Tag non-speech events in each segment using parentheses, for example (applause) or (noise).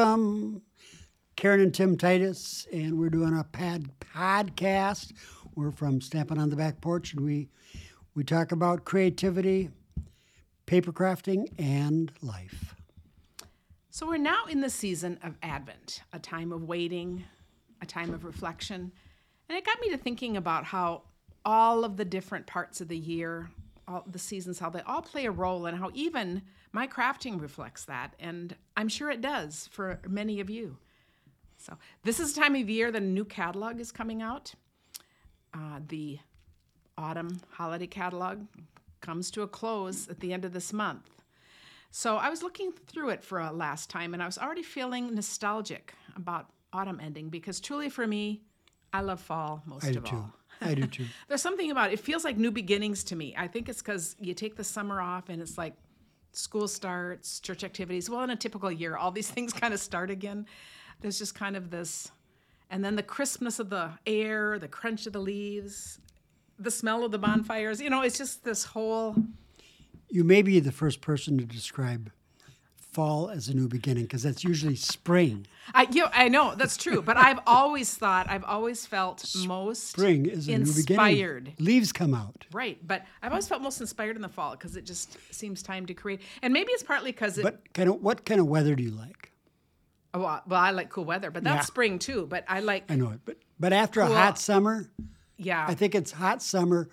Um, Karen and Tim Titus, and we're doing a pad podcast. We're from Stamping on the Back Porch, and we we talk about creativity, paper crafting, and life. So we're now in the season of Advent, a time of waiting, a time of reflection. And it got me to thinking about how all of the different parts of the year, all the seasons, how they all play a role, and how even my crafting reflects that. And I'm sure it does for many of you. So, this is the time of year that a new catalog is coming out. Uh, the autumn holiday catalog comes to a close at the end of this month. So, I was looking through it for a last time and I was already feeling nostalgic about autumn ending because truly for me, I love fall most I of too. (laughs) I do too. There's something about it. It feels like new beginnings to me. I think it's because you take the summer off and it's like school starts, church activities. Well, in a typical year, all these (laughs) things kind of start again. There's just kind of this, and then the crispness of the air, the crunch of the leaves, the smell of the bonfires. You know, it's just this whole. You may be the first person to describe fall as a new beginning because that's usually spring. I, you know, I know that's true, but I've (laughs) always thought, I've always felt most Spring is a new inspired. beginning. Leaves come out. Right, but I've always felt most inspired in the fall because it just seems time to create. And maybe it's partly because it. But kind of what kind of weather do you like? oh, well, well, I like cool weather, but that's Yeah. spring too. But I like, I know it, but but after Cool. a hot summer, yeah. I think it's hot summer.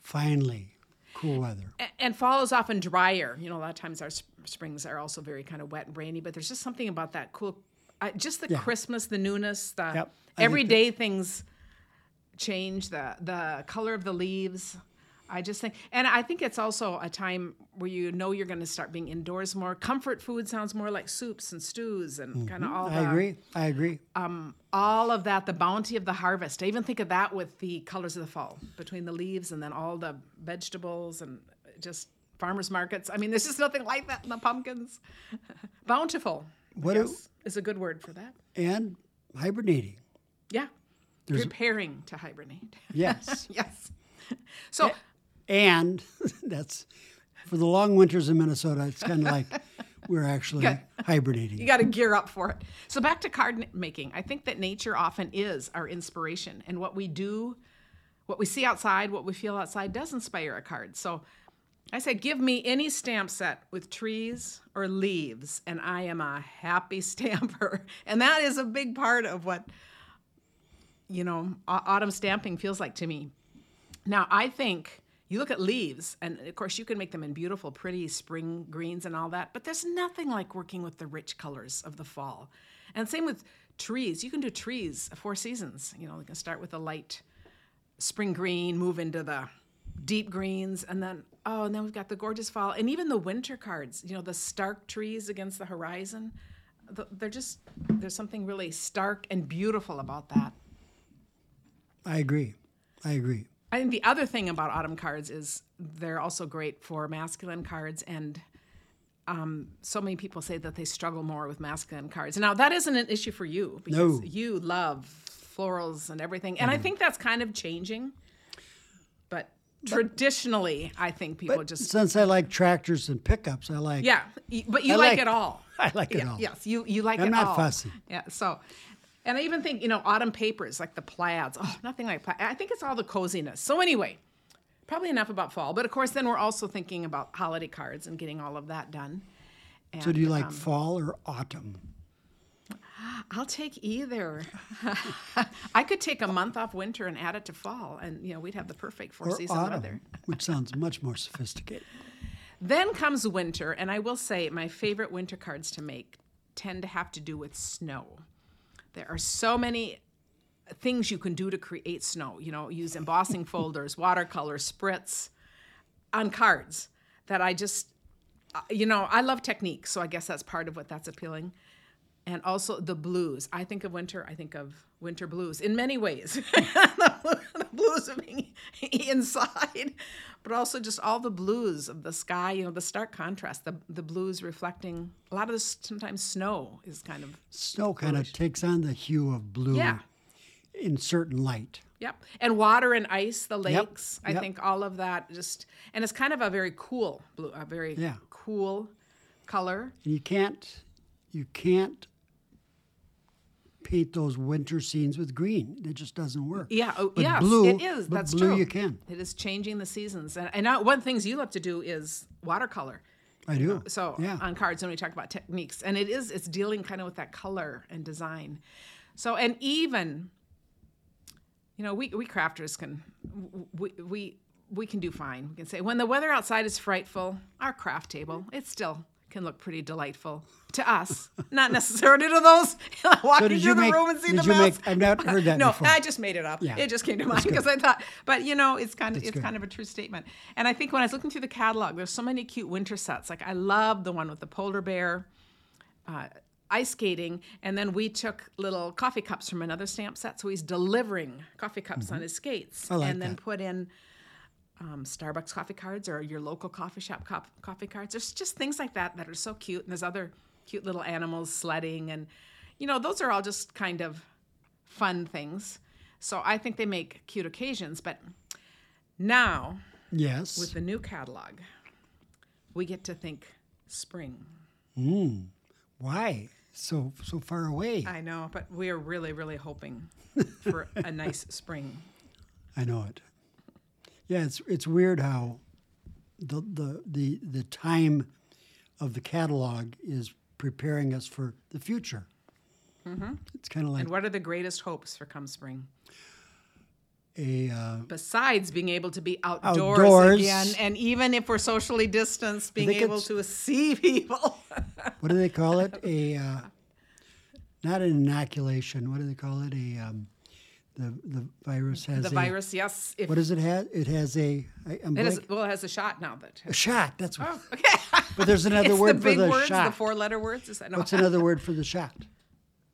Finally, cool weather. And fall is often drier. You know, a lot of times our springs are also very kind of wet and rainy, but there's just something about that cool, I just the Yeah. Christmas, the newness, the Yep, everyday things change, the the color of the leaves. I just think, and I think it's also a time where you know you're going to start being indoors more. Comfort food sounds more like soups and stews and kind of all Mm-hmm. I the, agree. I agree. all of that, the bounty of the harvest. I even think of that with the colors of the fall between the leaves and then all the vegetables and just farmers markets. I mean, there's just nothing like that in the pumpkins. (laughs) Bountiful. What do- yes, is a good word for that. and hibernating. Yeah. Preparing to hibernate. (laughs) Yes. yes. So, and (laughs) that's for the long winters in Minnesota. It's kind of like we're actually Okay. hibernating. You got to gear up for it. So back to card making. I think that nature often is our inspiration, and what we do, what we see outside, what we feel outside, does inspire a card. So I said, give me any stamp set with trees or leaves, and I am a happy (laughs) stamper. And that is a big part of what you know autumn stamping feels like to me. Now, I think you look at leaves, and of course, you can make them in beautiful, pretty spring greens and all that, but there's nothing like working with the rich colors of the fall. And same with trees. You can do trees, four seasons. You know, you can start with a light spring green, move into the deep greens, and then, oh, and then we've got the gorgeous fall, and even the winter cards, you know, the stark trees against the horizon they're just, there's something really stark and beautiful about that. I agree. I agree. I think the other thing about autumn cards is they're also great for masculine cards, and um, so many people say that they struggle more with masculine cards. Now that isn't an issue for you because No. you love florals and everything, and I think that's kind of changing. Traditionally, I think people But just since I like tractors and pickups, I like. yeah, but you I like, like- it all. (laughs) I like it Yeah, all. Yes, you you like it all. I'm not all. fussy. Yeah, so. And I even think, you know, autumn papers like the plaids. Oh, nothing like plaid. I think it's all the coziness. So anyway, probably enough about fall. But of course, then we're also thinking about holiday cards and getting all of that done. So do you like um, fall or autumn? I'll take either. (laughs) I could take a month off winter and add it to fall, and you know we'd have the perfect four Or season autumn, weather. which sounds much more sophisticated. (laughs) Then comes winter, and I will say my favorite winter cards to make tend to have to do with snow. There are so many things you can do to create snow. You know, use embossing (laughs) folders, watercolor, spritz on cards that I just, uh, you know, I love technique, so I guess that's part of what that's appealing. And also the blues. I think of winter, I think of winter blues in many ways. (laughs) the blues of being (laughs) inside, but also just all the blues of the sky, you know, the stark contrast, the, the blues reflecting a lot of this sometimes snow is kind of, Snow kind of takes on the hue of blue yeah. in certain light. Yep. And water and ice, the lakes. I yep. think all of that just, and it's kind of a very cool blue, a very Yeah. cool color. You can't you can't paint those winter scenes with green. It just doesn't work. Yeah, oh, But yes, blue, it is. but That's blue true. you can. It is changing the seasons, and, and now one of the things you love to do is watercolor. I do. Uh, so yeah, on cards, when we talk about techniques, and it is it's dealing kind of with that color and design. So and even, you know, we we crafters can we we we can do fine. We can say when the weather outside is frightful, our craft table it still can look pretty delightful to us, (laughs) not necessarily to those (laughs) walking did through you the make- room and seeing did the you mess. make- I've not heard that (laughs) no, before. I just made it up. Yeah. It just came to mind because I thought, but you know, it's kind of it's good. kind of a true statement. And I think when I was looking through the catalog, there's so many cute winter sets. Like I love the one with the polar bear, uh, ice skating, and then we took little coffee cups from another stamp set. So he's delivering coffee cups on his skates, Mm-hmm. I like and then that. put in. Um, Starbucks coffee cards or your local coffee shop coffee cards. There's just things like that that are so cute. And there's other cute little animals sledding. And, you know, those are all just kind of fun things. So I think they make cute occasions. But now, yes. with the new catalog, we get to think spring. Why so so far away? I know, but we are really, really hoping (laughs) for a nice spring. I know it. Yeah, it's it's weird how the the the the time of the catalog is preparing us for the future. Mm-hmm. It's kind of like And what are the greatest hopes for come spring? a uh, Besides being able to be outdoors, Outdoors. again, and even if we're socially distanced, being able to see (laughs) people. what do they call it? A uh, not an inoculation. What do they call it? A um, the the virus has the a, virus, yes. If What does it have? It has a. I, I'm it has, well, it has a shot now that. a shot. That's what. Oh, okay. (laughs) But there's another it's word the for big the words, shot. the four-letter words. Is that no? What's another word for the shot?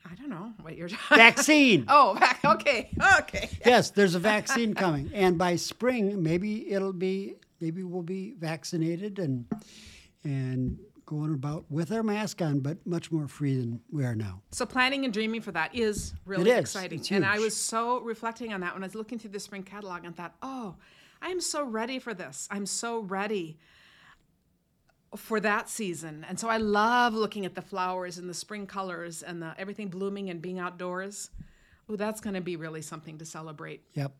I don't know what you're. talking. Vaccine. (laughs) oh, okay, okay. Yes, there's a vaccine coming, and by spring, maybe it'll be maybe we'll be vaccinated and and going about with our mask on, but much more free than we are now. So planning and dreaming for that is really It is. exciting. And I was so reflecting on that when I was looking through the spring catalog and thought, oh, I am so ready for this. I'm so ready for that season. And so I love looking at the flowers and the spring colors and the everything blooming and being outdoors. Oh, that's going to be really something to celebrate. Yep,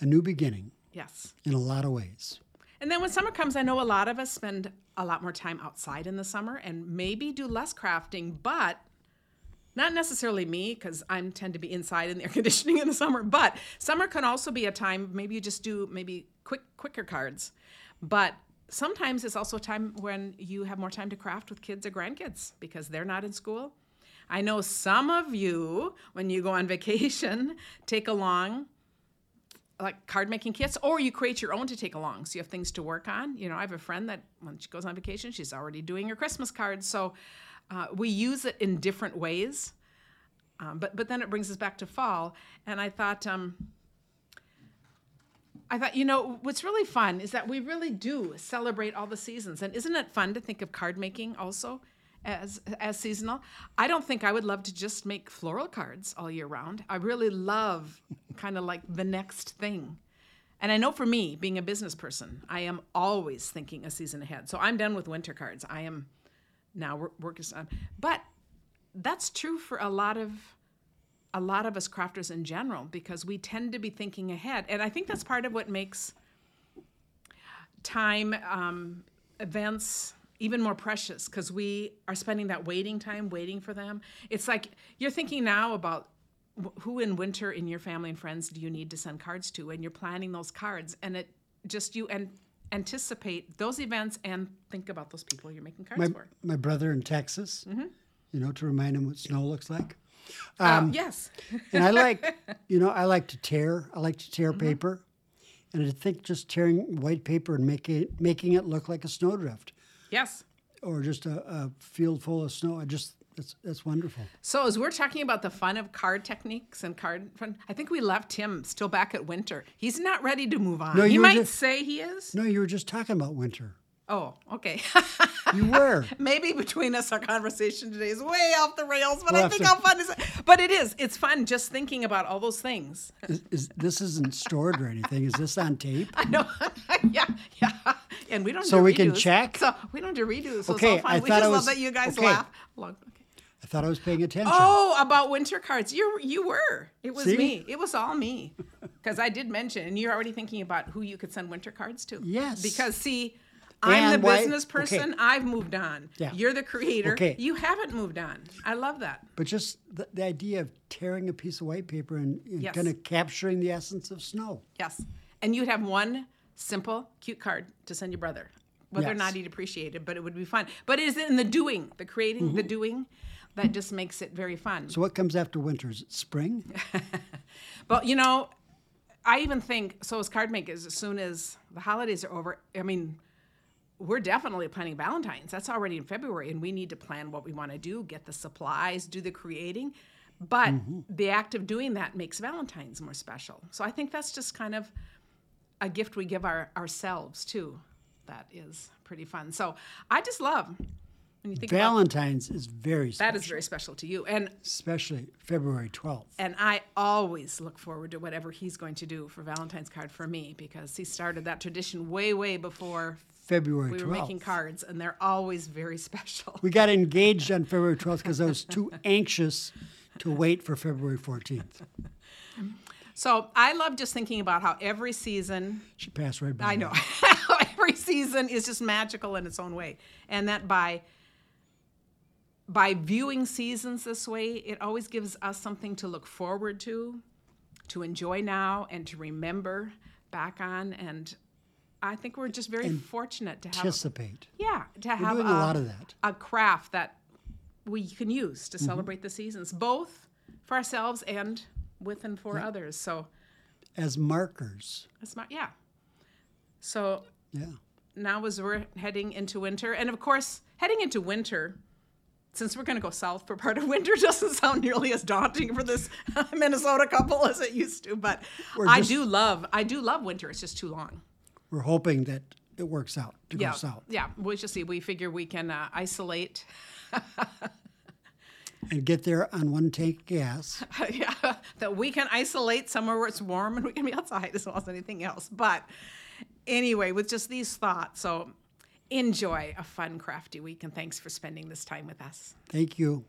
a new beginning Yes. in a lot of ways. And then when summer comes, I know a lot of us spend a lot more time outside in the summer and maybe do less crafting, but not necessarily me because I tend to be inside in the (laughs) air conditioning in the summer. But summer can also be a time maybe you just do maybe quick quicker cards, but sometimes it's also a time when you have more time to craft with kids or grandkids because they're not in school. I know some of you, when you go on vacation, (laughs) take along like card making kits or you create your own to take along. So you have things to work on. You know i have a friend that when she goes on vacation she's already doing her christmas cards so uh, we use it in different ways um, but but then it brings us back to fall. And i thought um, I thought, you know, what's really fun is that we really do celebrate all the seasons. And isn't it fun to think of card making also as as seasonal? I don't think I would love to just make floral cards all year round. I really love (laughs) kind of like the next thing. And I know for me, being a business person, I am always thinking a season ahead. So I'm done with winter cards. I am now work, work is on. But that's true for a lot of a lot of us crafters in general because we tend to be thinking ahead and i think that's part of what makes time um, events even more precious because we are spending that waiting time waiting for them it's like you're thinking now about who in winter in your family and friends do you need to send cards to and you're planning those cards and it just you and anticipate those events and think about those people you're making cards My for my brother in Texas, Mm-hmm. you know, to remind him what snow looks like. um, yes and I like, (laughs) you know, I like to tear. I like to tear Mm-hmm. paper, and I think just tearing white paper and making making it look like a snowdrift yes or just a, a field full of snow. I just that's that's wonderful. So as we're talking about the fun of card techniques and card fun, I think we left him still back at winter. He's not ready to move on. No, he might just- say he is. No, you were just talking about winter. Oh, okay. You were. (laughs) Maybe between us, our conversation today is way off the rails, but We'll I think to- how fun is it? But it is. It's fun just thinking about all those things. Is, is this isn't stored or anything? Is this on tape? (laughs) I know. (laughs) yeah, yeah. And we don't So do we can check? So we don't do redos. So Okay, it's all fun. I we thought just I love was- that you guys okay. laugh. Look, okay. I thought I was paying attention. Oh, about winter cards. You you were. It was See? me. It was all me. Because I did mention, and you're already thinking about who you could send winter cards to. Yes. Because see, I'm And the why- business okay. person. I've moved on. Yeah. You're the creator. Okay. You haven't moved on. I love that. But just the, the idea of tearing a piece of white paper and, and Yes. kind of capturing the essence of snow. Yes. And you'd have one simple, cute card to send your brother. Whether or not he'd appreciate it, but it would be fun. But it is in the doing, the creating, the doing, that just makes it very fun. Mm-hmm. So what comes after winter? Is it spring? (laughs) But you know, I even think so as card makers, as soon as the holidays are over, I mean, we're definitely planning Valentine's. That's already in February, and we need to plan what we want to do, get the supplies, do the creating. But Mm-hmm. the act of doing that makes Valentine's more special. So I think that's just kind of a gift we give our ourselves too. That is pretty fun. So I just love when you think about Valentine's is very special, that is very special to you. And especially February 12th. and I always look forward to whatever he's going to do for Valentine's card for me because he started that tradition way, way before February 12th. we 12th. were making cards, and they're always very (laughs) special. We got engaged on February 12th because I was too (laughs) anxious to wait for February 14th. (laughs) So I love just thinking about how every season, She passed right by I know, (laughs) every season is just magical in its own way, and that by by viewing seasons this way, it always gives us something to look forward to, to enjoy now, and to remember back on. And I think we're just very fortunate to have Anticipate. Yeah, to We're have doing a lot of that. a craft that we can use to Mm-hmm. celebrate the seasons, both for ourselves and with and for others. So As markers. that's my yeah. So Yeah. now as we're heading into winter, and of course heading into winter, since we're going to go south for part of winter, (laughs) doesn't sound nearly as daunting for this (laughs) Minnesota couple as it used to. But We're I do love I do love winter. It's just too long. We're hoping that it works out to Yeah, go south yeah. We just see. We figure we can uh, isolate (laughs) and get there on one tank of gas. (laughs) yeah, that we can isolate somewhere where it's warm and we can be outside as well as anything else. But anyway, with just these thoughts, so enjoy a fun, crafty week and thanks for spending this time with us. Thank you.